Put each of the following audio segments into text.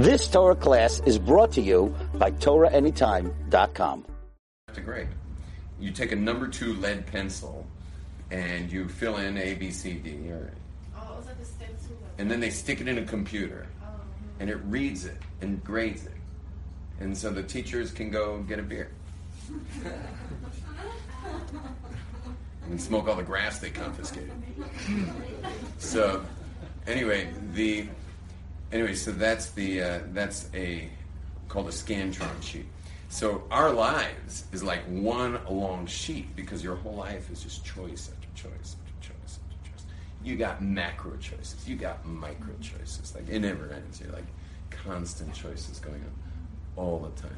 This Torah class is brought to you by TorahAnytime.com. To grade. You take a number two lead pencil and you fill in A, B, C, D, or, Oh, it's like a stencil. and then they stick it in a computer oh, mm-hmm. and it reads it and grades it. And so the teachers can go get a beer and smoke all the grass they confiscated. So, anyway, the anyway, so that's the uh, that's a called a scantron sheet. So our lives is like one long sheet because your whole life is just choice after choice after choice after choice. You got macro choices, you got micro choices. Like it never ends. You're like constant choices going on all the time.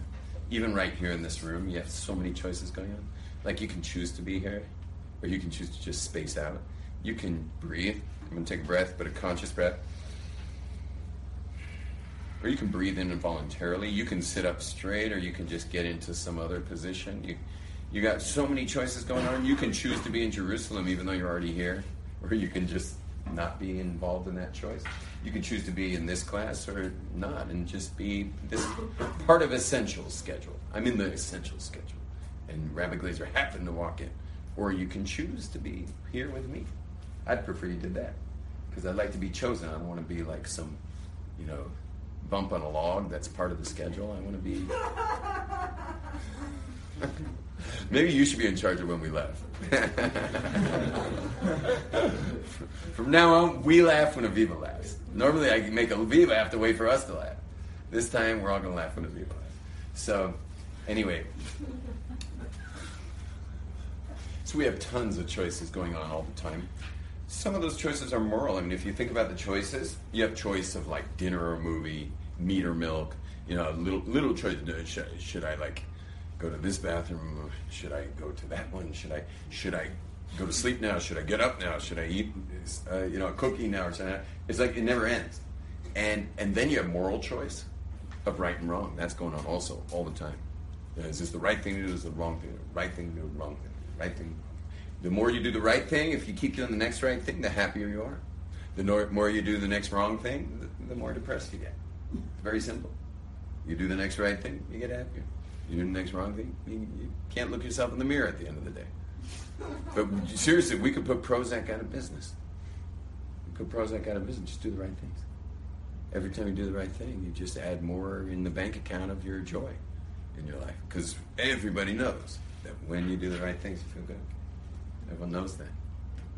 Even right here in this room, you have so many choices going on. Like you can choose to be here, or you can choose to just space out. You can breathe. I'm gonna take a breath, but a conscious breath. Or you can breathe in involuntarily. You can sit up straight, or you can just get into some other position. You, you got so many choices going on. You can choose to be in Jerusalem, even though you're already here, or you can just not be involved in that choice. You can choose to be in this class or not, and just be this part of essential schedule. I'm in the essential schedule, and Rabbi Glazer happened to walk in, or you can choose to be here with me. I'd prefer you did that because I'd like to be chosen. I don't want to be like some, you know, bump on a log that's part of the schedule. I want to be. Maybe you should be in charge of when we laugh. From now on, we laugh when Aviva laughs. Normally, I make Aviva have to wait for us to laugh. This time, we're all going to laugh when Aviva laughs. So, anyway. So we have tons of choices going on all the time. Some of those choices are moral. I mean, if you think about the choices, you have choice of like dinner or movie, meat or milk. You know, little little choice. Should, should I like go to this bathroom? Should I go to that one? Should I should I go to sleep now? Should I get up now? Should I eat uh, you know a cookie now or something? It's like it never ends. And and then you have moral choice of right and wrong. That's going on also all the time. You know, is this the right thing to do? Is it the wrong thing? Right thing to do? Wrong thing? Right thing. The more you do the right thing, if you keep doing the next right thing, the happier you are. The more you do the next wrong thing, the, more depressed you get. Very simple. You do the next right thing, you get happier. You do the next wrong thing, you, you can't look yourself in the mirror at the end of the day. But seriously, we could put Prozac out of business. We put Prozac out of business. Just do the right things. Every time you do the right thing, you just add more in the bank account of your joy in your life. Because everybody knows that when you do the right things, you feel good. Everyone knows that.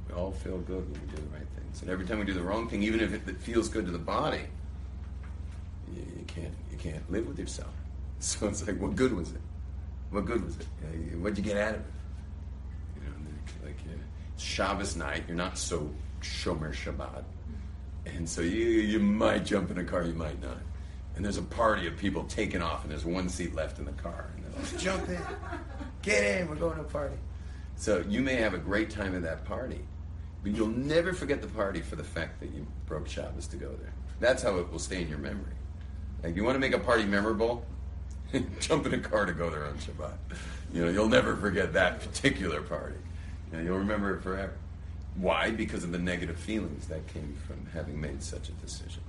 We all feel good when we do the right things. And every time we do the wrong thing, even if it, feels good to the body, you, you, can't you can't live with yourself. So it's like, what good was it? What good was it? What'd you get out of it? You know, like uh, Shabbos night, you're not so shomer Shabbat, and so you you might jump in a car, you might not. And there's a party of people taking off, and there's one seat left in the car, and they're like, jump in, get in, we're going to a party. So you may have a great time at that party, but you'll never forget the party for the fact that you broke Shabbos to go there. That's how it will stay in your memory. Like you want to make a party memorable, jump in a car to go there on Shabbat. You know, you'll never forget that particular party. You know, you'll remember it forever. Why? Because of the negative feelings that came from having made such a decision.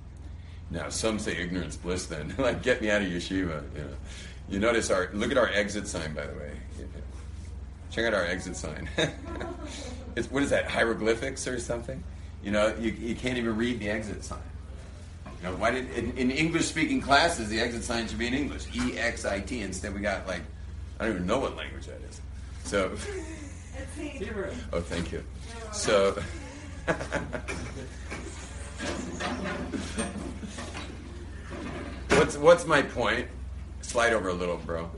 Now, some say ignorance bliss. Then, like, get me out of yeshiva. You know, you notice our look at our exit sign, by the way. Check out our exit sign. it's what is that? Hieroglyphics or something? You know, you, you can't even read the exit sign. You know, why did in, in English speaking classes the exit sign should be in English? E X I T. Instead, we got like I don't even know what language that is. So, oh, thank you. So. what's what's my point? Slide over a little, bro.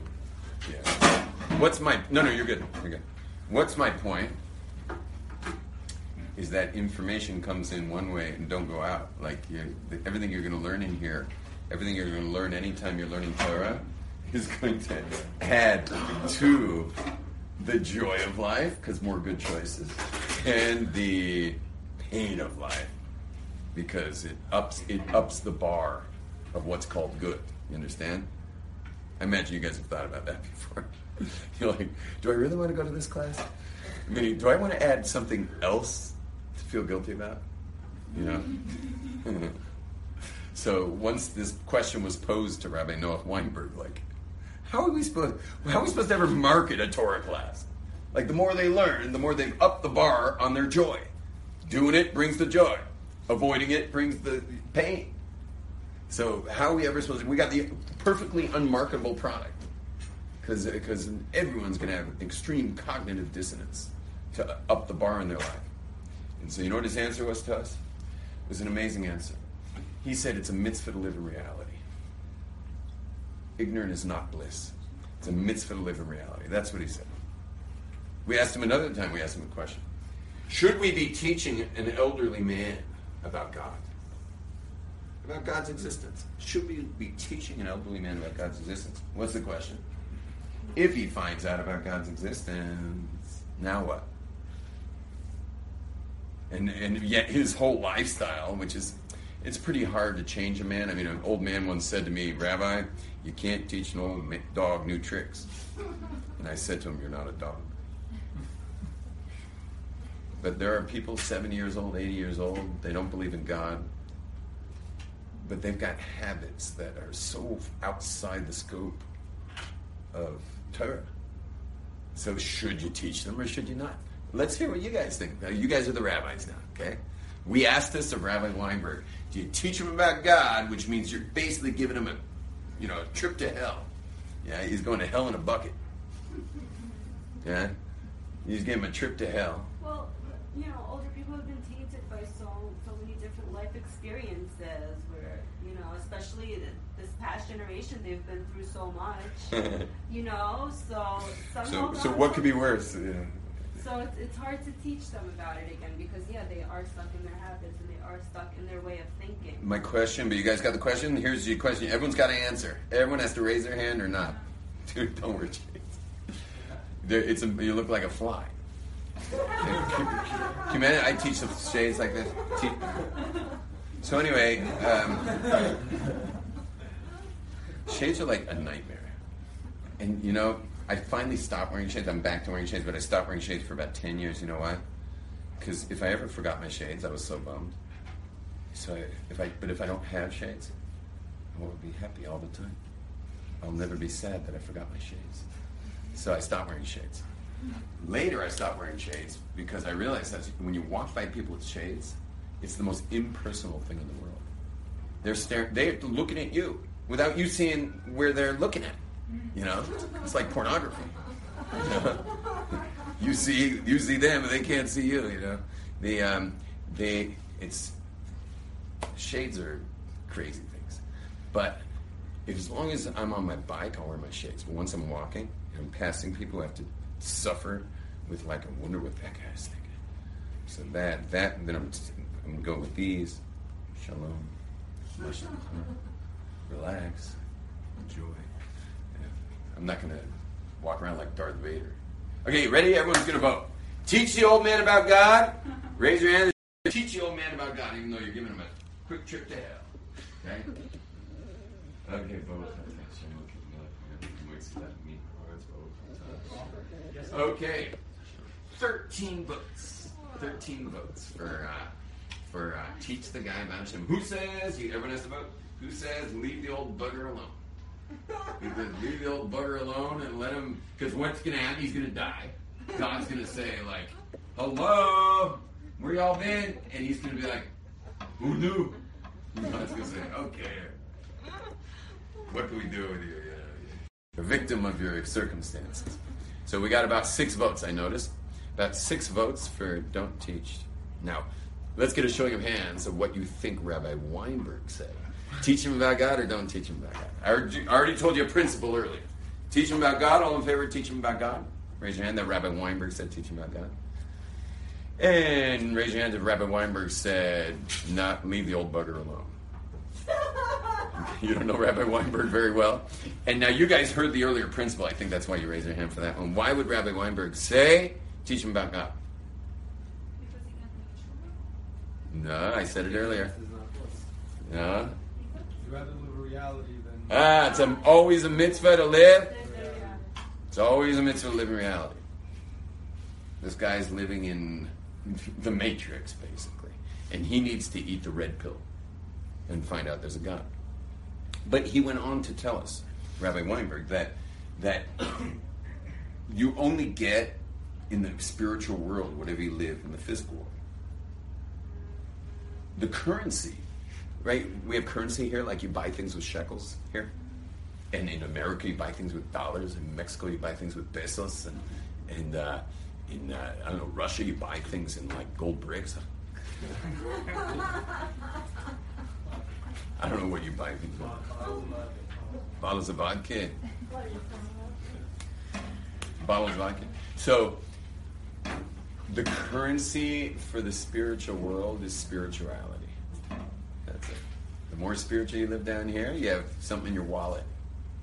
Yeah. What's my no no you're good you're good. What's my point? Is that information comes in one way and don't go out. Like you, everything you're going to learn in here, everything you're going to learn anytime you're learning Torah, is going to add to the joy of life because more good choices, and the pain of life because it ups it ups the bar of what's called good. You understand? I imagine you guys have thought about that before. You're like, do I really want to go to this class? I mean, do I want to add something else to feel guilty about? You know? So once this question was posed to Rabbi Noah Weinberg, like, how are we supposed how are we supposed to ever market a Torah class? Like the more they learn, the more they up the bar on their joy. Doing it brings the joy. Avoiding it brings the pain. So how are we ever supposed to we got the perfectly unmarketable product. Because everyone's gonna have extreme cognitive dissonance to up the bar in their life. And so you know what his answer was to us? It was an amazing answer. He said it's a mitzvah to live in reality. Ignorant is not bliss. It's a mitzvah to live in reality. That's what he said. We asked him another time, we asked him a question. Should we be teaching an elderly man about God? About God's existence? Should we be teaching an elderly man about God's existence? What's the question? If he finds out about God's existence, now what? And, and yet his whole lifestyle, which is it's pretty hard to change a man. I mean, an old man once said to me, Rabbi, you can't teach an old dog new tricks. And I said to him, You're not a dog. But there are people 70 years old, 80 years old, they don't believe in God, but they've got habits that are so outside the scope of Torah. So, should you teach them or should you not? Let's hear what you guys think. Now, you guys are the rabbis now, okay? We asked this of Rabbi Weinberg. Do you teach them about God, which means you're basically giving them a, you know, a trip to hell? Yeah, he's going to hell in a bucket. Yeah, he's giving him a trip to hell. Well, you know, older people have been tainted by so so many different life experiences. Where you know, especially past generation, they've been through so much. you know, so So, so what could be worse? Yeah. So it's, it's hard to teach them about it again because yeah, they are stuck in their habits and they are stuck in their way of thinking. My question, but you guys got the question? Here's your question. Everyone's got to answer. Everyone has to raise their hand or not. Dude, don't worry. There, it's a, you look like a fly. Can, can you imagine? I teach the shades like this. So anyway, um, shades are like a nightmare. And you know, I finally stopped wearing shades. I'm back to wearing shades, but I stopped wearing shades for about 10 years. You know why? Because if I ever forgot my shades, I was so bummed. So if I, but if I don't have shades, I will be happy all the time. I'll never be sad that I forgot my shades. So I stopped wearing shades. Later, I stopped wearing shades because I realized that when you walk by people with shades, it's the most impersonal thing in the world. They're staring, they're looking at you without you seeing where they're looking at. You know, it's like pornography. You, see, you see them, and they can't see you. You know, the um, they it's shades are crazy things, but as long as I'm on my bike, I'll wear my shades. But once I'm walking and I'm passing people, I have to suffer with like, I wonder what that guy's thinking. So that that then I'm I'm gonna go with these. Shalom. Shalom. Relax. Enjoy. Yeah. I'm not gonna walk around like Darth Vader. Okay, you ready? Everyone's gonna vote. Teach the old man about God. Raise your hand. Teach the old man about God, even though you're giving him a quick trip to hell. Okay? Okay, vote. Okay, thirteen votes. Thirteen votes for uh, for uh, teach the guy about him. Who says? You, everyone has to vote. Who says leave the old bugger alone? He says, leave the old bugger alone and let him. Because what's to happen? He's to die. God's to say like, "Hello, where y'all been?" And he's to be like, "Who knew?" God's going to say, "Okay." What can we do with you? Yeah. A victim of your circumstances. So we got about six votes, I noticed. About six votes for don't teach. Now, let's get a showing of hands of what you think Rabbi Weinberg said. Teach him about God or don't teach him about God? I already- I already told you a principle earlier. Teach him about God. All in favor, teach him about God. Raise your hand that Rabbi Weinberg said teach him about God. And raise your hand if Rabbi Weinberg said not leave the old bugger alone. You don't know Rabbi Weinberg very well. And now you guys heard the earlier principle. I think that's why you raised your hand for that one. Why would Rabbi Weinberg say, teach him about God? Because he can't make No, I said it earlier. This is not close. No. Ah, it's a, always a mitzvah to live. It's always a mitzvah to live in reality. This guy's living in the matrix, basically. And he needs to eat the red pill. and find out there's a God. But he went on to tell us, Rabbi Weinberg, that that you only get in the spiritual world whatever you live in the physical world. The currency, right? We have currency here, like you buy things with shekels here. And in America, you buy things with dollars. In Mexico, you buy things with pesos. And, and uh, in, uh, I don't know, Russia, you buy things in like gold bricks. I don't know what you buy things with. Bottles of vodka. Bottles of vodka. So, the currency for the spiritual world is spirituality. More spiritual you live down here, you have something in your wallet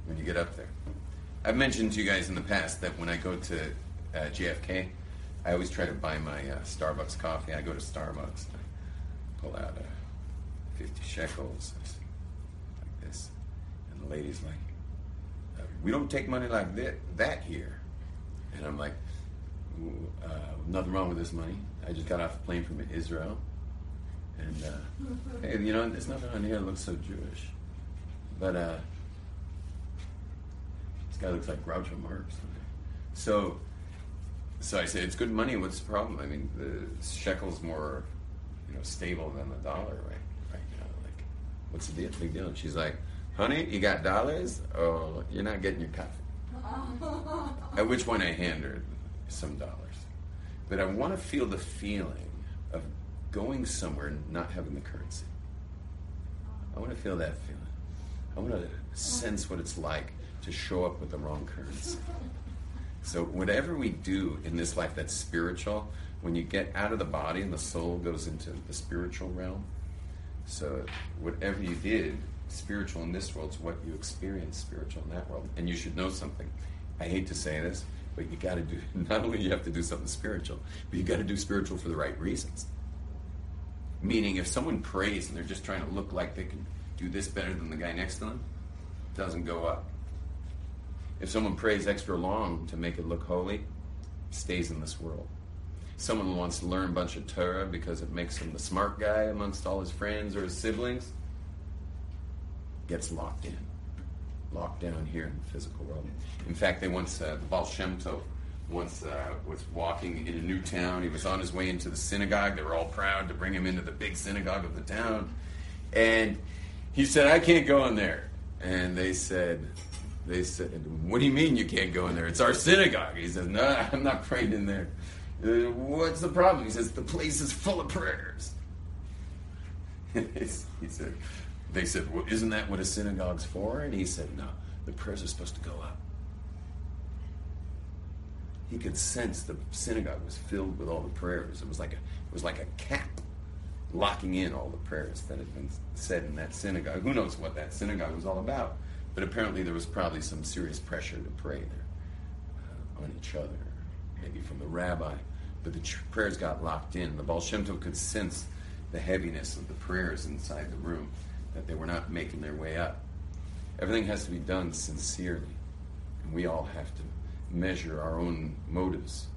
when you get up there. I've mentioned to you guys in the past that when I go to uh, JFK, I always try to buy my uh, Starbucks coffee. I go to Starbucks, I pull out uh, 50 shekels, like this. And the lady's like, uh, We don't take money like that, that here. And I'm like, uh, Nothing wrong with this money. I just got off a plane from Israel. And, uh, hey, you know, there's nothing on here that looks so Jewish. But, uh, this guy looks like Groucho Marx. So, so I say it's good money. What's the problem? I mean, the shekel's more, you know, stable than the dollar, right? Right now, like, what's the deal? Big deal. And she's like, honey, you got dollars? Oh, you're not getting your coffee. At which point I hand her some dollars. But I want to feel the feeling going somewhere and not having the currency. I want to feel that feeling. I want to sense what it's like to show up with the wrong currency. So, whatever we do in this life that's spiritual, when you get out of the body and the soul goes into the spiritual realm, so whatever you did spiritual in this world is what you experience spiritual in that world. And you should know something. I hate to say this, but you got to do, not only you have to do something spiritual, but you got to do spiritual for the right reasons. Meaning, if someone prays and they're just trying to look like they can do this better than the guy next to them, it doesn't go up. If someone prays extra long to make it look holy, stays in this world. Someone wants to learn a bunch of Torah because it makes him the smart guy amongst all his friends or his siblings, gets locked in, locked down here in the physical world. In fact, they once, uh, the Baal Shem Tov once uh, was walking in a new town. He was on his way into the synagogue. They were all proud to bring him into the big synagogue of the town. And he said, I can't go in there. And they said, they said, what do you mean you can't go in there? It's our synagogue. He says, no, I'm not praying in there. Uh, what's the problem? He says, the place is full of prayers. he said, they said, well, isn't that what a synagogue's for? And he said, no, the prayers are supposed to go up. He could sense the synagogue was filled with all the prayers. It was like a, it was like a cap locking in all the prayers that had been said in that synagogue. Who knows what that synagogue was all about? But apparently there was probably some serious pressure to pray there uh, on each other, maybe from the rabbi. But the prayers got locked in. The Baal Shem Tov could sense the heaviness of the prayers inside the room, that they were not making their way up. Everything has to be done sincerely. And we all have to measure our own motives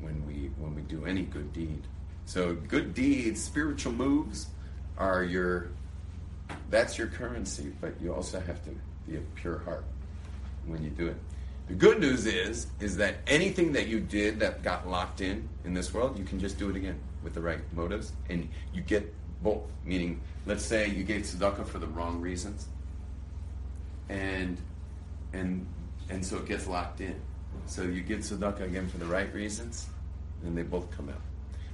when we when we do any good deed. So good deeds, spiritual moves are your that's your currency, but you also have to be a pure heart when you do it. The good news is is that anything that you did that got locked in in this world, you can just do it again with the right motives, and you get both. Meaning, let's say you gave tzedakah for the wrong reasons, and and and so it gets locked in. So you give tzedakah again for the right reasons, and they both come out.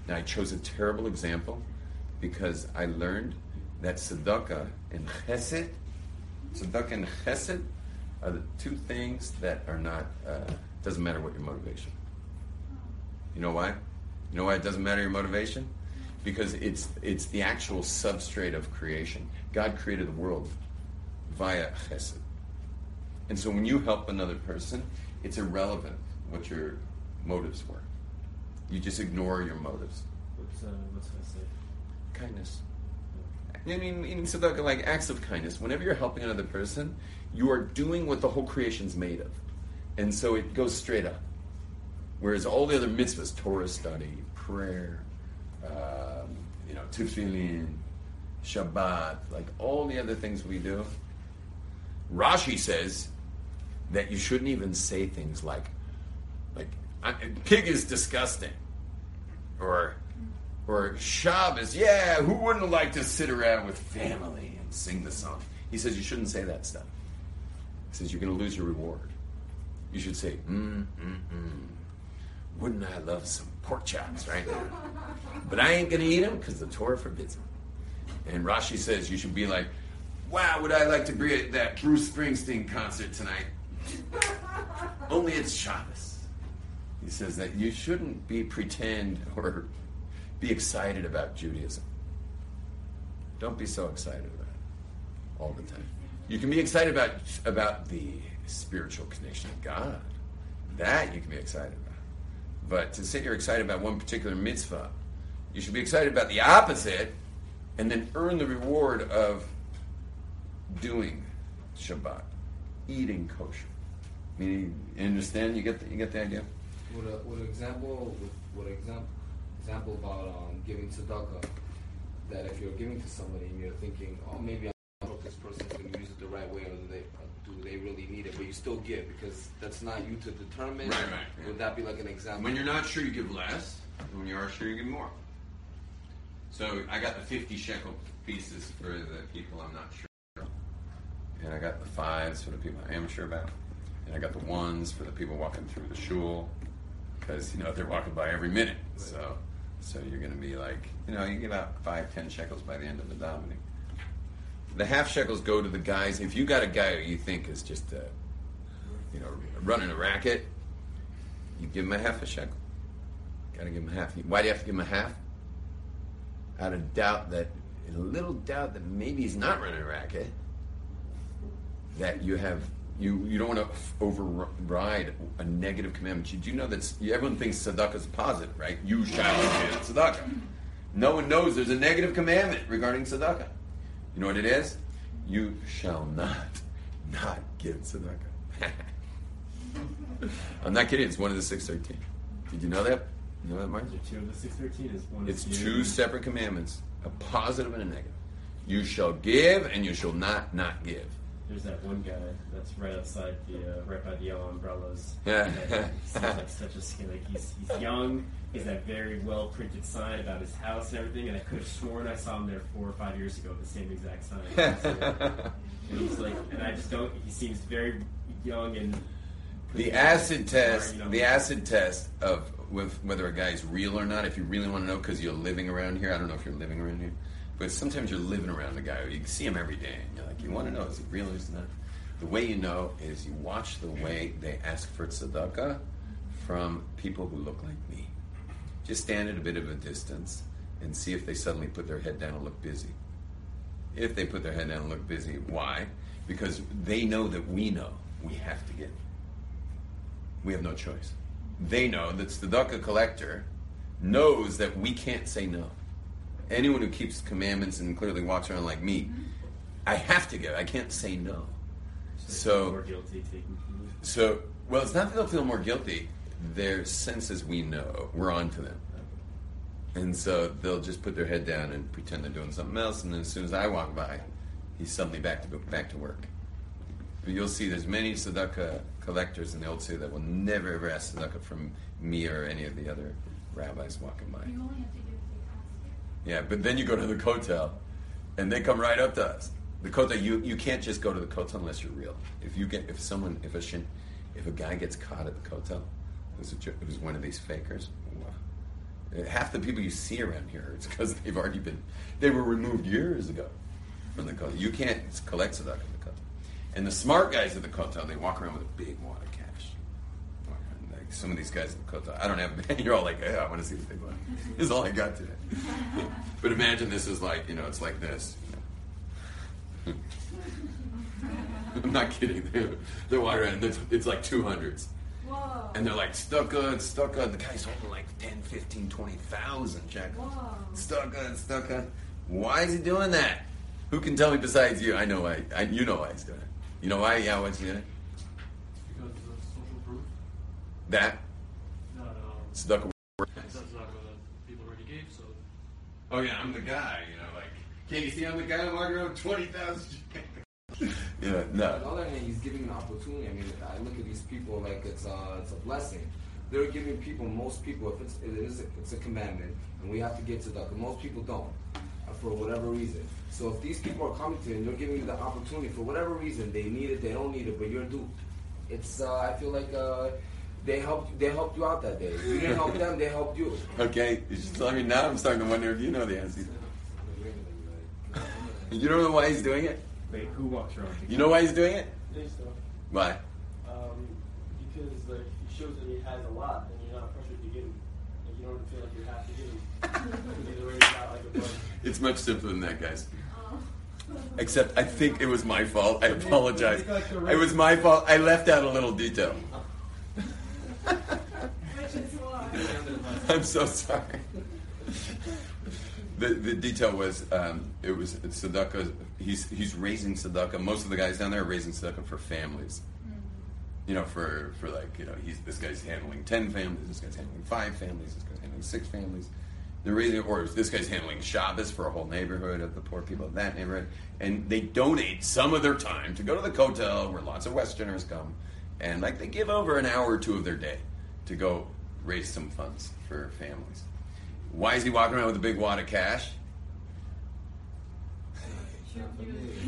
Now I chose a terrible example because I learned that tzedakah and chesed, tzedakah and chesed are the two things that are not, uh, doesn't matter what your motivation. You know why? You know why it doesn't matter your motivation? Because it's, it's the actual substrate of creation. God created the world via chesed. And so when you help another person, it's irrelevant what your motives were. You just ignore your motives. What's, uh, what's that say? Kindness. I mean, in tzedakah, like acts of kindness. Whenever you're helping another person, you are doing what the whole creation's made of, and so it goes straight up. Whereas all the other mitzvahs, Torah study, prayer, um, you know, tefillin, Shabbat, like all the other things we do. Rashi says that you shouldn't even say things like, like pig is disgusting, or or Shabbos. Yeah, who wouldn't like to sit around with family and sing the song? He says you shouldn't say that stuff. He says you're going to lose your reward. You should say, mm, mm, mm. Wouldn't I love some pork chops right now? But I ain't going to eat them because the Torah forbids them. And Rashi says you should be like, wow, would I like to be at that Bruce Springsteen concert tonight? Only it's Shabbos. He says that you shouldn't be pretend or be excited about Judaism. Don't be so excited about it all the time. You can be excited about about the spiritual connection of God. That you can be excited about. But to say you're excited about one particular mitzvah, you should be excited about the opposite and then earn the reward of doing Shabbat, eating kosher. Meaning, you understand? You get the, you get the idea? With a with an example with, with an example example about um, giving tzedakah, that if you're giving to somebody and you're thinking, oh, maybe I don't know if this person's going to use it the right way or do they do they really need it, but you still give because that's not you to determine. Right, right, yeah. Would that be like an example? When you're not sure, you give less. When you are sure, you give more. So I got the 50 shekel pieces for the people I'm not sure. And I got the fives for the people I am sure about. And I got the ones for the people walking through the shul. Because, you know, they're walking by every minute. So so you're going to be like, you know, you get out five, ten shekels by the end of the davening. The half shekels go to the guys. If you got a guy who you think is just, uh, you know, running a racket, you give him a half a shekel. Got to give him a half. Why do you have to give him a half? Out of doubt that, a little doubt that maybe he's not running a racket. That you have you you don't want to override a negative commandment. You do know that everyone thinks tzedakah is positive, right? You shall give tzedakah. No one knows there's a negative commandment regarding tzedakah. You know what it is? You shall not not give tzedakah. I'm not kidding. It's one of the six thirteen. Did you know that? You know that, Mark? The Two of the six thirteen is one. It's two separate commandments: a positive and a negative. You shall give, and you shall not not give. There's that one guy that's right outside the uh, right by the yellow umbrellas. Yeah. Seems like such a skin. Like he's he's young. He's that very well printed sign about his house and everything. And I could have sworn I saw him there four or five years ago. The same exact sign. and he's like, and I just don't. He seems very young and. The acid test, the acid test of with whether a guy's real or not. If you really want to know, because you're living around here. I don't know if you're living around here, but sometimes you're living around a guy. You can see him every day, and you're like, you want to know is he real or is he not? The way you know is you watch the way they ask for tzedakah from people who look like me. Just stand at a bit of a distance and see if they suddenly put their head down and look busy. If they put their head down and look busy, why? Because they know that we know we have to give. We have no choice. They know that tzedakah collector knows that we can't say no. Anyone who keeps commandments and clearly walks around like me, I have to give. I can't say no. So, more guilty taking so well, it's not that they'll feel more guilty. Their senses we know we're on to them, and so they'll just put their head down and pretend they're doing something else. And then as soon as I walk by, he's suddenly back to back to work. But you'll see there's many tzedakah collectors in the old city that will never ever ask tzedakah from me or any of the other rabbis walking by. You only have to give if they ask Yeah, but then you go to the kotel, and they come right up to us. The kotel, you, you can't just go to the kotel unless you're real. If you get if someone if a shin, if a guy gets caught at the kotel, it was one of these fakers. Half the people you see around here, it's because they've already been they were removed years ago from the kotel. You can't collect tzedakah at the kotel. And the smart guys at the kotel, they walk around with a big water. Like some of these guys at the kotel, I don't have. You're all like, hey, I want to see the big one. This is all I got today. but imagine this is like, you know, it's like this. I'm not kidding. They're, they're around, and it's, it's like 200s. Whoa. And they're like, stuck on, stuck on. The guy's holding like 10, 15, 20,000 check. Whoa. Stuck on, stuck on. Why is he doing that? Who can tell me besides you? I know why. I, you know why he's doing it. You know why? Yeah, what's he doing it? Because of social proof. That? Not, um, Stuck that's not what people already gave, so Oh yeah, I'm the guy. You know, like can't you see I'm the guy walking around with 20,000 yeah, On the no. other hand, he's giving an opportunity. I mean, I look at these people like it's uh, it's a blessing. They're giving people, most people, if it's it is it's a commandment, and we have to get to that. but Most people don't, uh, for whatever reason. So if these people are coming to you and they're giving you the opportunity for whatever reason, they need it, they don't need it, but you're duped. It's uh, I feel like uh, they helped they helped you out that day. You didn't help them, they helped you. Okay, you just tell me now. I'm starting to wonder if you know the answer. You don't know why he's doing it? Wait, who walks around? You know why he's doing it? so. Why? Um, because like he shows that he has a lot, and you're not pressured to give him. Like you don't feel like you have to give him. He's already got like a bunch. It's much simpler than that, guys. Except I think it was my fault. I apologize. It was my fault. I left out a little detail. Which is why. I'm so sorry. The, the detail was um, it was tzedakah. He's he's raising tzedakah. Most of the guys down there are raising tzedakah for families. You know, for for like you know, he's this guy's handling ten families. This guy's handling five families. This guy's handling six families. They're raising, or this guy's handling Shabbos for a whole neighborhood of the poor people of that neighborhood, and they donate some of their time to go to the kotel where lots of Westerners come, and like they give over an hour or two of their day to go raise some funds for families. Why is he walking around with a big wad of cash?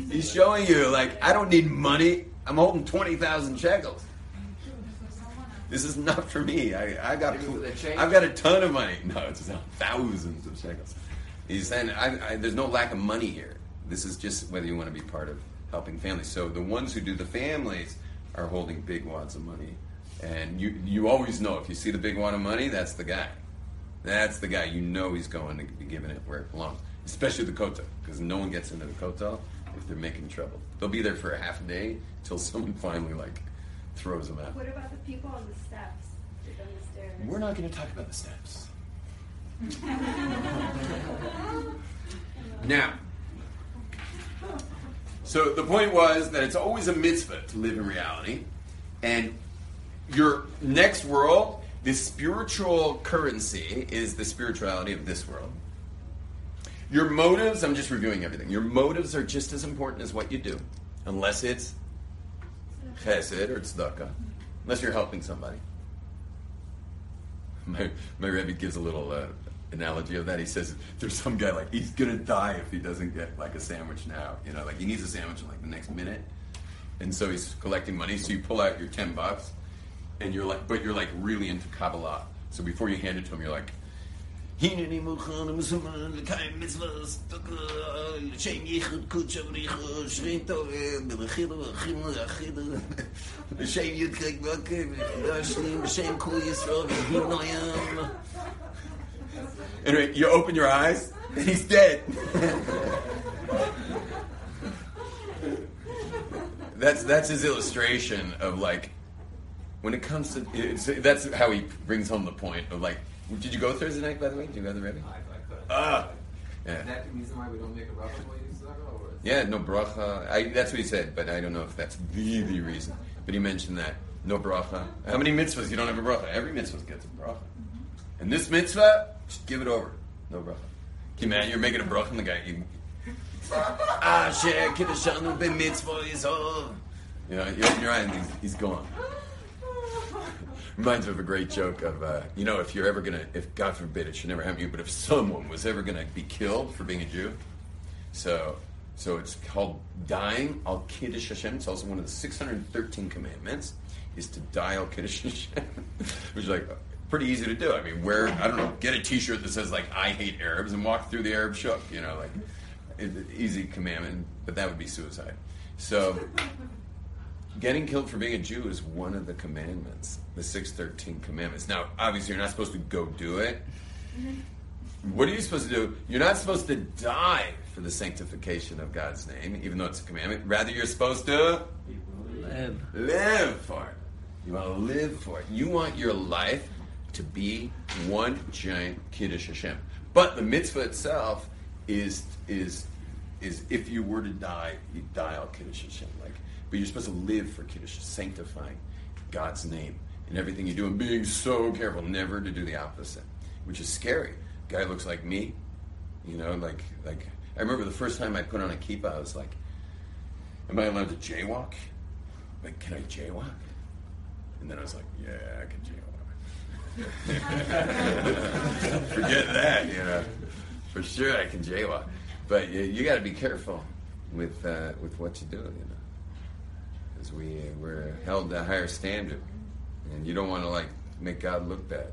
He's showing you, like, I don't need money. I'm holding 20,000 shekels. This is not for me. I, I got, Maybe with the change? I've got a ton of money. No, it's thousands of shekels. He's saying, I, I, there's no lack of money here. This is just whether you want to be part of helping families. So the ones who do the families are holding big wads of money. And you, you always know if you see the big wad of money, that's the guy. That's the guy. You know he's going to be giving it where it belongs, especially the kotel, because no one gets into the kotel if they're making trouble. They'll be there for a half a day till someone finally like throws them out. What about the people on the steps? On the stairs. We're not going to talk about the steps. now, so the point was that it's always a mitzvah to live in reality, and your next world, this spiritual currency, is the spirituality of this world. Your motives, I'm just reviewing everything. Your motives are just as important as what you do, unless it's chesed or tzedakah, unless you're helping somebody. My, my Rebbe gives a little uh, analogy of that. He says there's some guy like he's gonna die if he doesn't get like a sandwich now. You know, like he needs a sandwich in like the next minute, and so he's collecting money. So you pull out your ten bucks, and you're like, but you're like really into Kabbalah. So before you hand it to him, you're like. "Hineni mukhan musulman l'kayim mitzvahs, l'shem yichud kudsha v'richa, shrein toveh, b'lechilu v'achimu v'achilu, l'shem yudkek v'akev, v'chidashlim, l'shem kol yisrael, v'hinoyam." Anyway, you open your eyes, and he's dead. that's that's his illustration of like when it comes to that's how he brings home the point of like did you go Thursday night by the way did you go to the Rebbe? I, I could. Ah, Is yeah. that the reason why we don't make a bracha when you tzedakah, or? Yeah, no bracha. I, that's what he said, but I don't know if that's the the reason. But he mentioned that no bracha. How many mitzvahs you don't have a bracha? Every mitzvah gets a bracha. And this mitzvah, just give it over. No bracha. Can you imagine you're making a bracha and the guy you Ah shit, kiddishanu be mitzvah is all. You know, you open your eye and he's, he's gone. Reminds me of a great joke of, uh, you know, if you're ever gonna, if God forbid it should never happen to you, but if someone was ever gonna be killed for being a Jew, so, so it's called dying al kiddush Hashem. It's also one of the 613 commandments is to die al kiddush Hashem, which is like pretty easy to do. I mean, wear I don't know, get a T-shirt that says like I hate Arabs and walk through the Arab shuk. You know, like it, easy commandment, but that would be suicide. So. Getting killed for being a Jew is one of the commandments, the 613 commandments. Now, obviously, you're not supposed to go do it. Mm-hmm. What are you supposed to do? You're not supposed to die for the sanctification of God's name, even though it's a commandment. Rather, you're supposed to Live. live for it. You want to live for it. You want your life to be one giant Kiddush Hashem. But the mitzvah itself is is is if you were to die, you die al Kiddush Hashem. Like, but you're supposed to live for Kiddush, sanctifying God's name in everything you do, and being so careful never to do the opposite, which is scary. Guy looks like me, you know, like like I remember the first time I put on a kippah, I was like, "Am I allowed to jaywalk? Like, can I jaywalk?" And then I was like, "Yeah, I can jaywalk." Forget that, you know. For sure, I can jaywalk, but you, you got to be careful with uh, with what you do, you know, because we we're held to a higher standard, and you don't want to like make God look bad.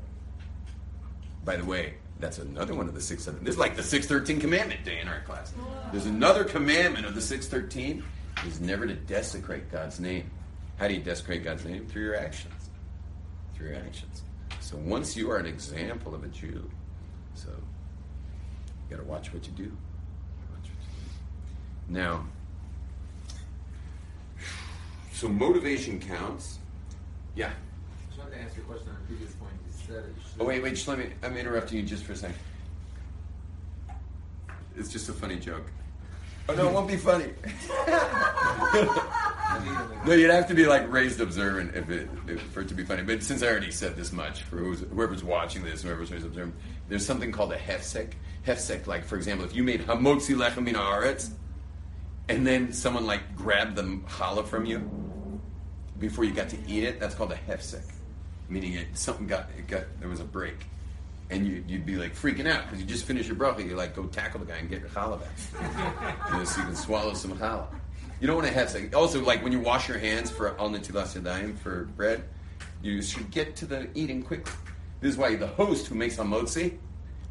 By the way, that's another one of the six. This is like the six thirteen commandment day in our class. There's another commandment of the six thirteen is never to desecrate God's name. How do you desecrate God's name? Through your actions. Through your actions. So once you are an example of a Jew, so you got to watch what you do. Watch what you do. Now, so motivation counts. Yeah. I just wanted to ask you a question on a previous point. You said. Oh wait, wait. Just let me. I'm interrupting you just for a second. It's just a funny joke. Oh no, it won't be funny. no, you'd have to be like raised observant if it if, for it to be funny. But since I already said this much for whoever's watching this, whoever's raised observant, there's something called a hefsek. Hefsek, like for example, if you made hamotzi lechem haaretz, and then someone like grabbed the challah from you before you got to eat it, that's called a hefsek, meaning it something got it got there was a break, and you, you'd be like freaking out because you just finished your bracha. You like go tackle the guy and get your challah back, so you can swallow some challah. You don't want to hefsek. Also, like when you wash your hands for netilas yadayim for bread, you should get to the eating quickly. This is why the host who makes hamotzi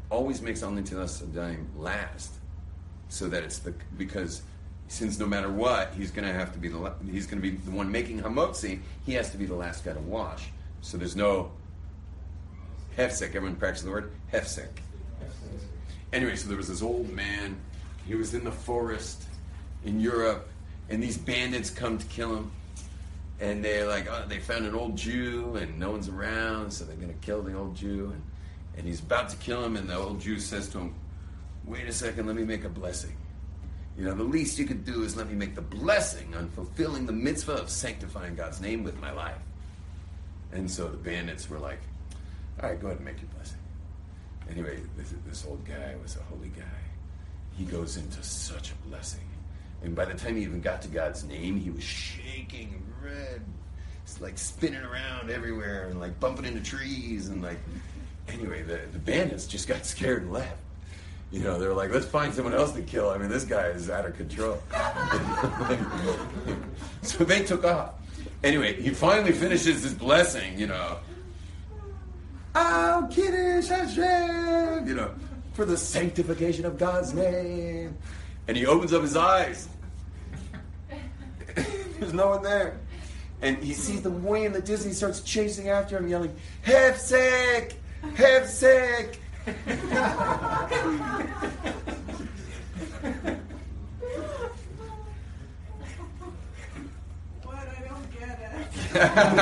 always makes netilas yadayim last, so that it's the because since no matter what, he's going to have to be the he's going to be the one making hamotzi. He has to be the last guy to wash. So there's no hefsek. Everyone practices the word hefsek. Anyway, so there was this old man. He was in the forest in Europe, and these bandits come to kill him. And they're like, oh, they found an old Jew, and no one's around, so they're going to kill the old Jew. And, and he's about to kill him, and the old Jew says to him, "Wait a second, let me make a blessing." You know, the least you could do is let me make the blessing on fulfilling the mitzvah of sanctifying God's name with my life. And so the bandits were like, all right, go ahead and make your blessing. Anyway, this, this old guy was a holy guy. He goes into such a blessing. And by the time he even got to God's name, he was shaking red, like spinning around everywhere and like bumping into trees. And like, anyway, the, the bandits just got scared and left. You know, they were like, let's find someone else to kill. I mean, this guy is out of control. so they took off. Anyway, he finally finishes his blessing, you know. Oh, Kiddush Hashem, you know, for the sanctification of God's name. And he opens up his eyes. There's no one there. And he sees them way in the distance. He starts chasing after him, yelling, Hefsek! Hefsek! What? I don't get it.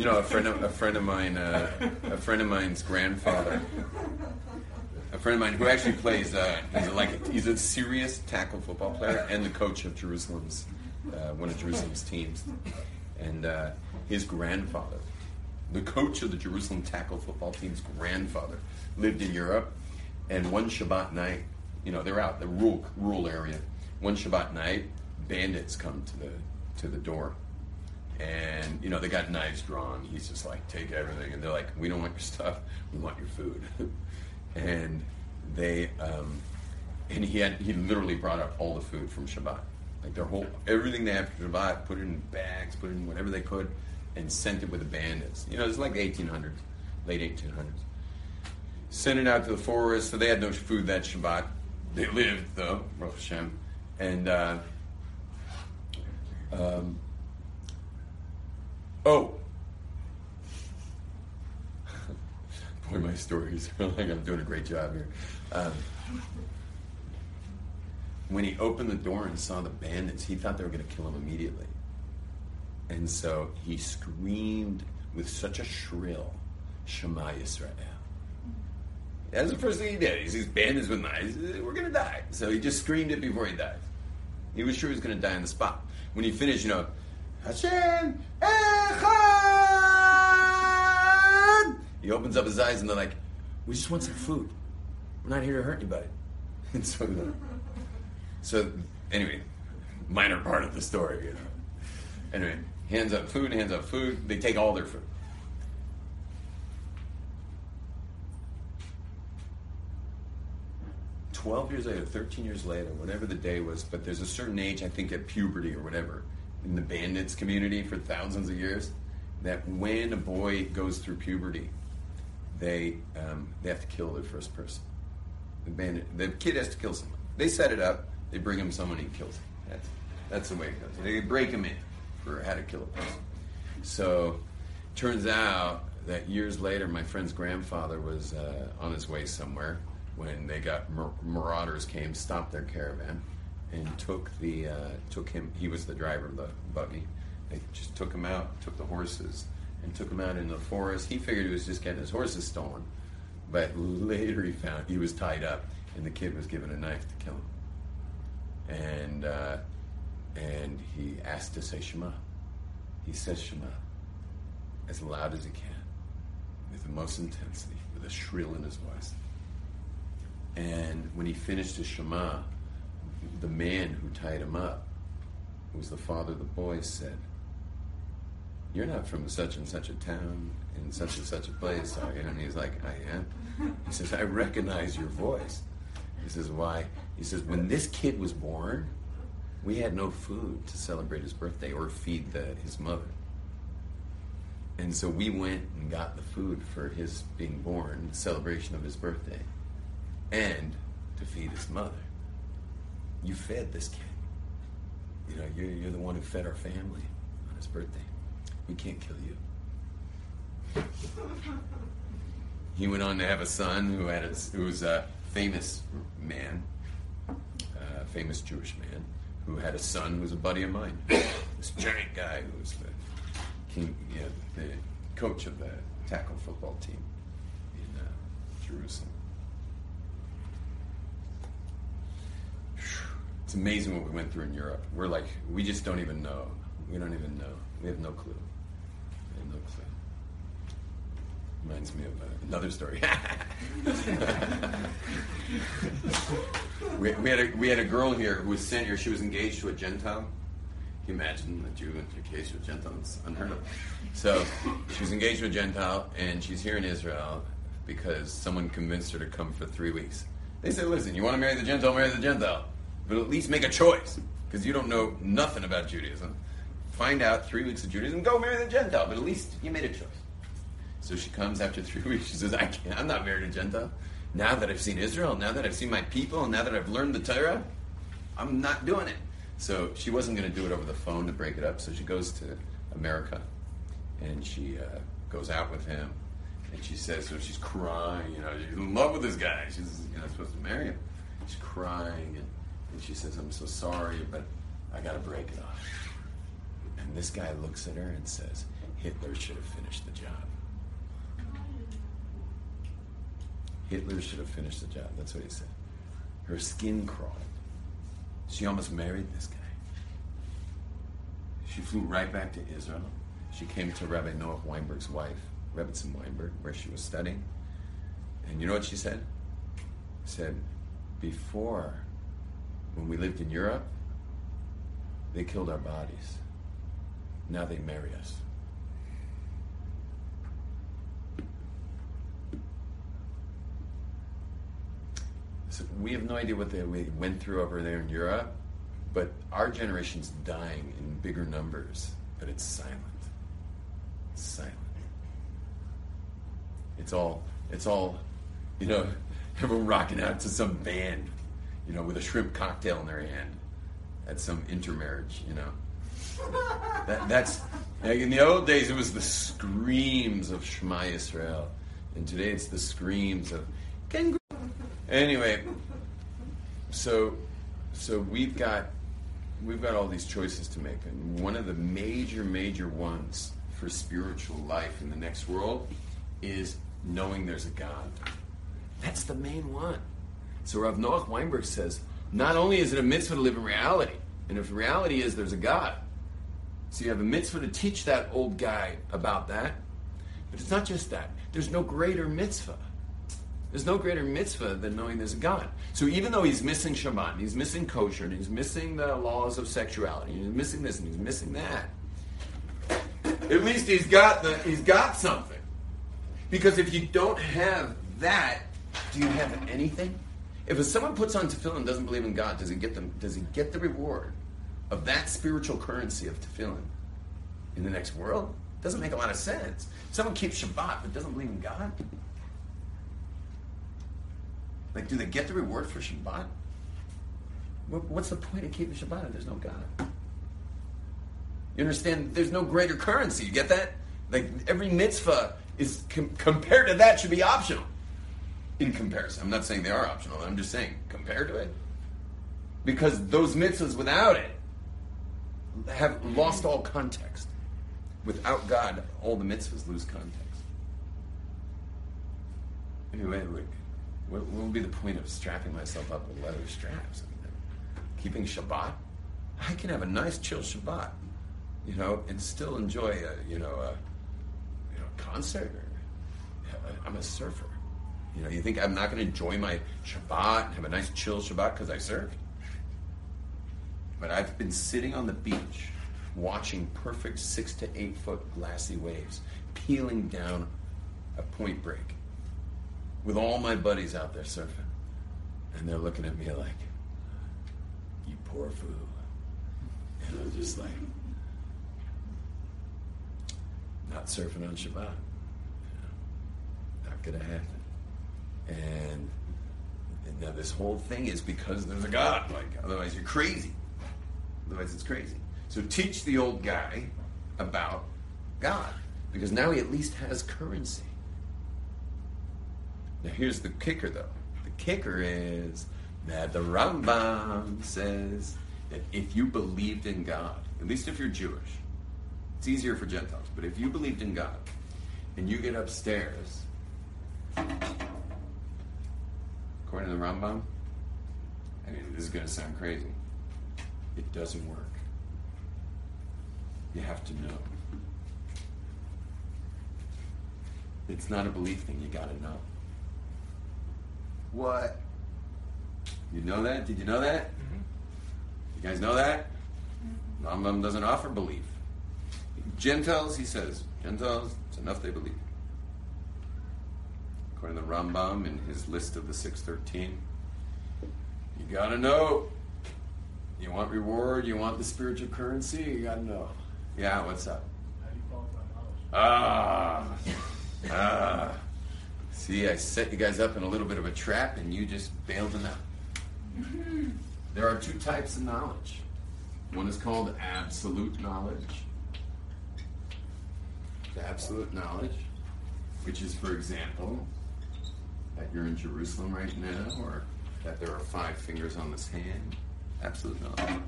You know, a friend of a friend of mine, uh, a friend of mine's grandfather, a friend of mine who actually plays. Uh, he's a, like he's a serious tackle football player and the coach of Jerusalem's uh, one of Jerusalem's teams, and uh, his grandfather, the coach of the Jerusalem tackle football team's grandfather, lived in Europe, and one Shabbat night, you know, they're out the rural rural area. One Shabbat night, bandits come to the to the door and you know they got knives drawn. He's just like, take everything, and they're like, we don't want your stuff, we want your food. and they, um, and he had he literally brought up all the food from Shabbat, like their whole everything they had for Shabbat, put it in bags, put it in whatever they could, and sent it with the bandits. You know, it's like the 1800s, late 1800s. Sent it out to the forest, so they had no food that Shabbat. They lived though, Baruch Hashem, and. Uh, um, Oh. My stories like I'm doing a great job here. Um, when he opened the door and saw the bandits, he thought they were going to kill him immediately. And so he screamed with such a shrill, Shema Yisrael. That's the first thing he did. He sees bandits with knives. We're going to die. So he just screamed it before he died. He was sure he was going to die on the spot. When he finished, you know, Hashem He opens up his eyes and they're like, "We just want some food. We're not here to hurt anybody." And so, uh, so anyway, minor part of the story, you know. Anyway, hands up food, hands up food. They take all their food. Twelve years later, thirteen years later, whatever the day was, but there's a certain age, I think, at puberty or whatever, in the bandits community for thousands of years, that when a boy goes through puberty, they um, they have to kill their first person. The bandit, the kid has to kill someone. They set it up. They bring him someone. He kills him. That's that's the way it goes. They break him in for how to kill a person. So, turns out that years later, my friend's grandfather was uh, on his way somewhere when they got mar- marauders came, stopped their caravan, and took the uh, took him. He was the driver of the buggy. They just took him out, took the horses, and took him out in the forest. He figured he was just getting his horses stolen, but later he found he was tied up, and the kid was given a knife to kill him. And uh, and he asked to say Shema. He says Shema as loud as he can, with the most intensity, with a shrill in his voice. And when he finished his Shema, the man who tied him up, who was the father of the boy, said, You're not from such and such a town in such and such a place, are you? And he's like, I am. He says, I recognize your voice. He says, Why? He says, When this kid was born, we had no food to celebrate his birthday or feed the, his mother. And so we went and got the food for his being born, celebration of his birthday, and to feed his mother. You fed this kid. You know, you're, you're the one who fed our family on his birthday. We can't kill you. He went on to have a son who had a, who was a famous man, a famous Jewish man, who had a son who was a buddy of mine. This giant guy who was the king, the coach of the tackle football team in uh, Jerusalem. It's amazing what we went through in Europe. We're like, we just don't even know. We don't even know. We have no clue. No clue. Reminds me of uh, another story. we, we, had a, we had a girl here who was sent here. She was engaged to a Gentile. Can you imagine a Jew to a Gentile? It's unheard of. So she was engaged to a Gentile, and she's here in Israel because someone convinced her to come for three weeks. They said, listen, you want to marry the Gentile, marry the Gentile. But at least make a choice, because you don't know nothing about Judaism. Find out three weeks of Judaism, go marry the Gentile, but at least you made a choice. So she comes after three weeks. She says, I can't, I'm not married to Gentile. Now that I've seen Israel, now that I've seen my people, and now that I've learned the Torah, I'm not doing it. So she wasn't going to do it over the phone to break it up. So she goes to America, and she uh, goes out with him. And she says, so she's crying, you know, she's in love with this guy. She's you know, supposed to marry him. She's crying, and, and she says, I'm so sorry, but I got to break it off. And this guy looks at her and says, Hitler should have finished the job. Hitler should have finished the job. That's what he said. Her skin crawled. She almost married this guy. She flew right back to Israel. She came to Rabbi Noah Weinberg's wife, Rebbetzin Weinberg, where she was studying. And you know what she said? She said, before, when we lived in Europe, they killed our bodies. Now they marry us. So we have no idea what they went through over there in Europe, but our generation's dying in bigger numbers, but it's silent. It's silent. It's all it's all you know, everyone rocking out to some band, you know, with a shrimp cocktail in their hand at some intermarriage, you know. That, that's like in the old days it was the screams of Shema Yisrael, and today it's the screams of. Anyway, so so we've got we've got all these choices to make, and one of the major major ones for spiritual life in the next world is knowing there's a God. That's the main one. So Rav Noach Weinberg says, not only is it a mitzvah to live in reality, and if reality is there's a God, so you have a mitzvah to teach that old guy about that. But it's not just that. There's no greater mitzvah. There's no greater mitzvah than knowing there's a God. So even though he's missing Shabbat, he's missing kosher, and he's missing the laws of sexuality, and he's missing this, and he's missing that, at least he's got the he's got something. Because if you don't have that, do you have anything? If someone puts on tefillin and doesn't believe in God, does he get them? Does he get the reward of that spiritual currency of tefillin in the next world? Doesn't make a lot of sense. Someone keeps Shabbat but doesn't believe in God. Like, do they get the reward for Shabbat? What's the point of keeping Shabbat if there's no God? You understand? There's no greater currency. You get that? Like every mitzvah is com- compared to that should be optional. In comparison, I'm not saying they are optional. I'm just saying compared to it, because those mitzvahs without it have lost all context. Without God, all the mitzvahs lose context. Anyway, what, what would be the point of strapping myself up with leather straps? I mean, keeping Shabbat? I can have a nice, chill Shabbat, you know, and still enjoy a, you know, a, you know, concert. Or, uh, I'm a surfer. You know, you think I'm not going to enjoy my Shabbat and have a nice, chill Shabbat because I surfed? But I've been sitting on the beach watching perfect six to eight foot glassy waves peeling down a point break with all my buddies out there surfing. And they're looking at me like, you poor fool. And I'm just like, not surfing on Shabbat. Not to happen. And, and now this whole thing is because there's a God. Like, otherwise you're crazy. Otherwise it's crazy. So teach the old guy about God. Because now he at least has currency. Now here's the kicker though. The kicker is that the Rambam says that if you believed in God, at least if you're Jewish, it's easier for Gentiles, but if you believed in God and you get upstairs, according to the Rambam, I mean, this is going to sound crazy. It doesn't work. You have to know. It's not a belief thing, you got to know. What? You know that? Did you know that? Mm-hmm. You guys know that? Mm-hmm. Rambam doesn't offer belief. Gentiles, he says, Gentiles, it's enough they believe. According to Rambam in his list of the 613, you gotta know. You want reward, you want the spiritual currency, you gotta know. Yeah, what's up? How do you qualify knowledge? Ah. ah. See, I set you guys up in a little bit of a trap and you just bailed them out. There are two types of knowledge. One is called absolute knowledge. The absolute knowledge, which is, for example, that you're in Jerusalem right now, or that there are five fingers on this hand. Absolute knowledge.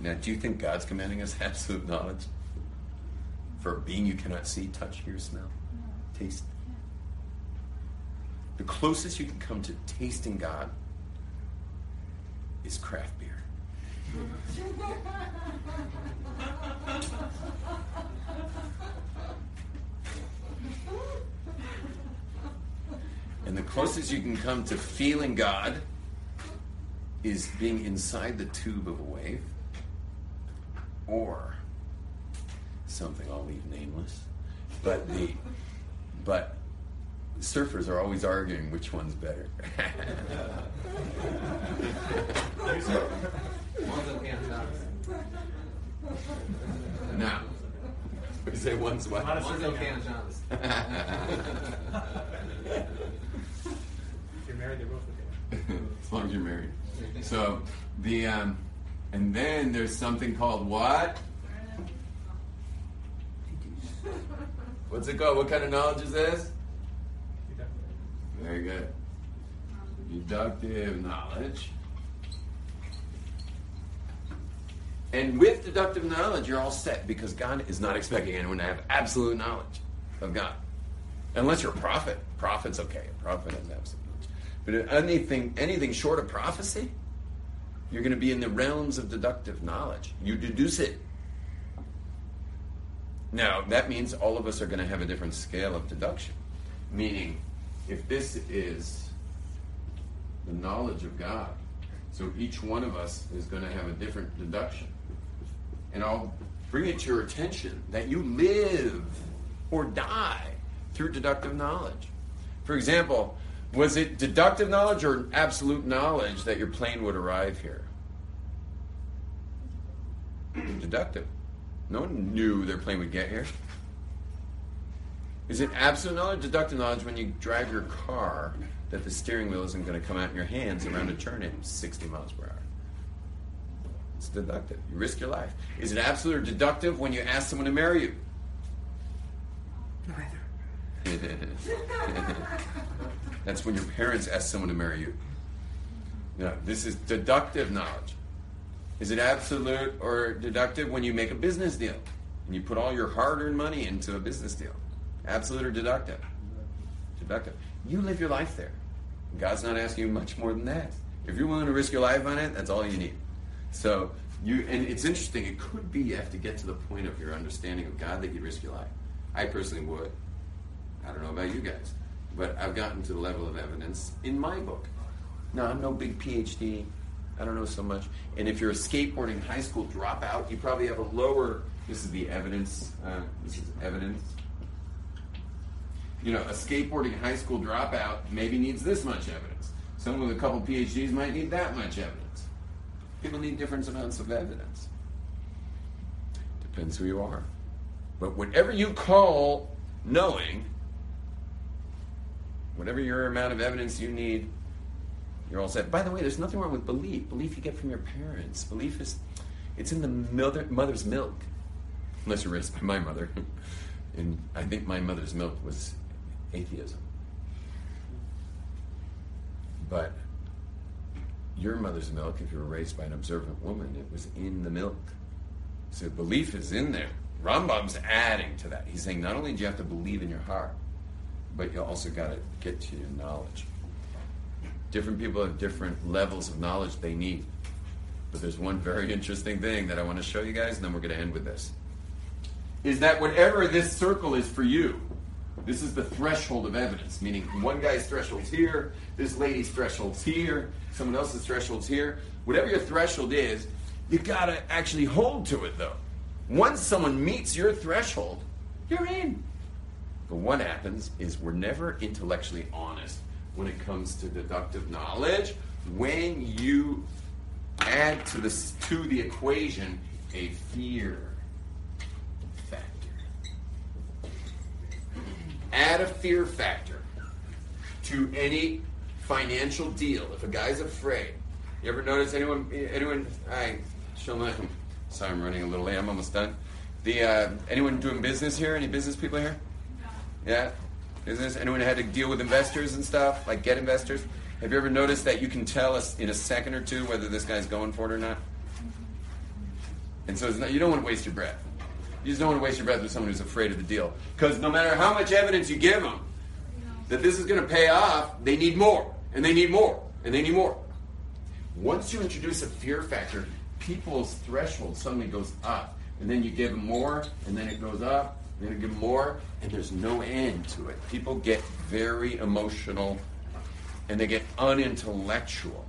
Now, do you think God's commanding us absolute knowledge? For a being you cannot see, touch, hear, smell, taste, the closest you can come to tasting God is craft beer. and the closest you can come to feeling God is being inside the tube of a wave or something I'll leave nameless. But the but surfers are always arguing which one's better. now, we say one's what? One's okay on John's. If you're married, they're both okay. as long as you're married. So the um, and then there's something called what? What's it called? What kind of knowledge is this? Very good. Deductive knowledge. And with deductive knowledge, you're all set because God is not expecting anyone to have absolute knowledge of God. Unless you're a prophet. Prophet's okay. A prophet absolute. But anything, anything short of prophecy, you're going to be in the realms of deductive knowledge. You deduce it. Now, that means all of us are going to have a different scale of deduction. Meaning, if this is the knowledge of God, so each one of us is going to have a different deduction. And I'll bring it to your attention that you live or die through deductive knowledge. For example, was it deductive knowledge or absolute knowledge that your plane would arrive here? Deductive. No one knew their plane would get here. Is it absolute knowledge, deductive knowledge when you drive your car that the steering wheel isn't going to come out in your hands around a turn at 60 miles per hour? It's deductive. You risk your life. Is it absolute or deductive when you ask someone to marry you? Neither. That's when your parents ask someone to marry you. No, this is deductive knowledge. Is it absolute or deductive when you make a business deal and you put all your hard earned money into a business deal? Absolute or deductive? Deductive. You live your life there. God's not asking you much more than that. If you're willing to risk your life on it, that's all you need. So you and it's interesting, it could be you have to get to the point of your understanding of God that you risk your life. I personally would. I don't know about you guys. But I've gotten to the level of evidence in my book. Now I'm no big PhD. I don't know so much. And if you're a skateboarding high school dropout, you probably have a lower. This is the evidence. Uh, this is evidence. You know, a skateboarding high school dropout maybe needs this much evidence. Someone with a couple PhDs might need that much evidence. People need different amounts of evidence. Depends who you are. But whatever you call knowing, whatever your amount of evidence you need, you're all set. By the way, there's nothing wrong with belief. Belief you get from your parents. Belief is, it's in the mother, mother's milk. Unless you're raised by my mother. and I think my mother's milk was atheism. But your mother's milk, if you were raised by an observant woman, it was in the milk. So belief is in there. Rambam's adding to that. He's saying not only do you have to believe in your heart, but you also got to get to your knowledge. Different people have different levels of knowledge they need. But there's one very interesting thing that I want to show you guys, and then we're going to end with this. Is that whatever this circle is for you, this is the threshold of evidence, meaning one guy's threshold's here, this lady's threshold's here, someone else's threshold's here. Whatever your threshold is, you gotta actually hold to it though. Once someone meets your threshold, you're in. But what happens is we're never intellectually honest when it comes to deductive knowledge. When you add to this to the equation a fear factor. Add a fear factor to any financial deal. If a guy's afraid, you ever notice anyone? Anyone? I Shalom. Sorry, I'm running a little late. I'm almost done. The uh, anyone doing business here? Any business people here? Yeah, business. Anyone had to deal with investors and stuff, like get investors? Have you ever noticed that you can tell us in a second or two whether this guy's going for it or not? And so not, you don't want to waste your breath. You just don't want to waste your breath with someone who's afraid of the deal. Because no matter how much evidence you give them that this is going to pay off, they need more, and they need more, and they need more. Once you introduce a fear factor, people's threshold suddenly goes up. And then you give them more, and then it goes up, and then you give more, and there's no end to it. People get very emotional, and they get unintellectual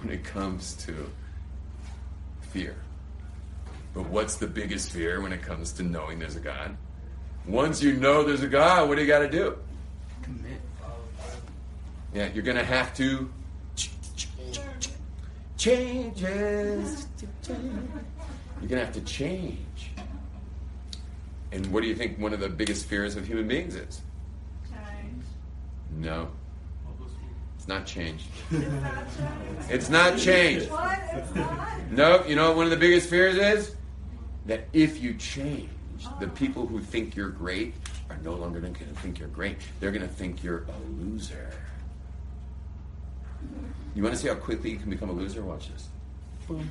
when it comes to fear. But what's the biggest fear when it comes to knowing there's a God? Once you know there's a God, what do you got to do? Commit. Yeah, you're going to have to changes. You're going to have to change. And what do you think one of the biggest fears of human beings is? Change. No, it's not change. It's not change. It's not change. What? It's not? Nope. You know what one of the biggest fears is? That if you change, the oh. people who think you're great are no longer going to think you're great. They're going to think you're a loser. You want to see how quickly you can become a loser? Watch this. Boom.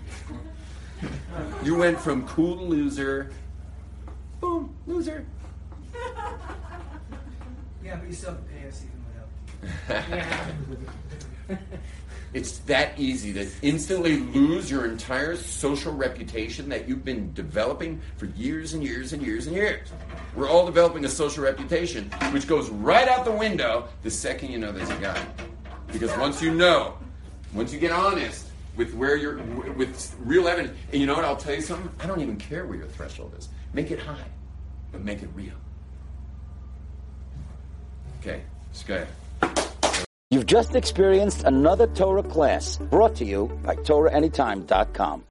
You went from cool to loser. Boom, loser. Yeah, but you still have to pay us even without. It's that easy to instantly lose your entire social reputation that you've been developing for years and years and years and years. We're all developing a social reputation, which goes right out the window the second you know there's a guy. Because once you know, once you get honest with where you're, with real evidence, and you know what? I'll tell you something. I don't even care where your threshold is. Make it high, but make it real. Okay, ahead. You've just experienced another Torah class brought to you by TorahAnytime.com.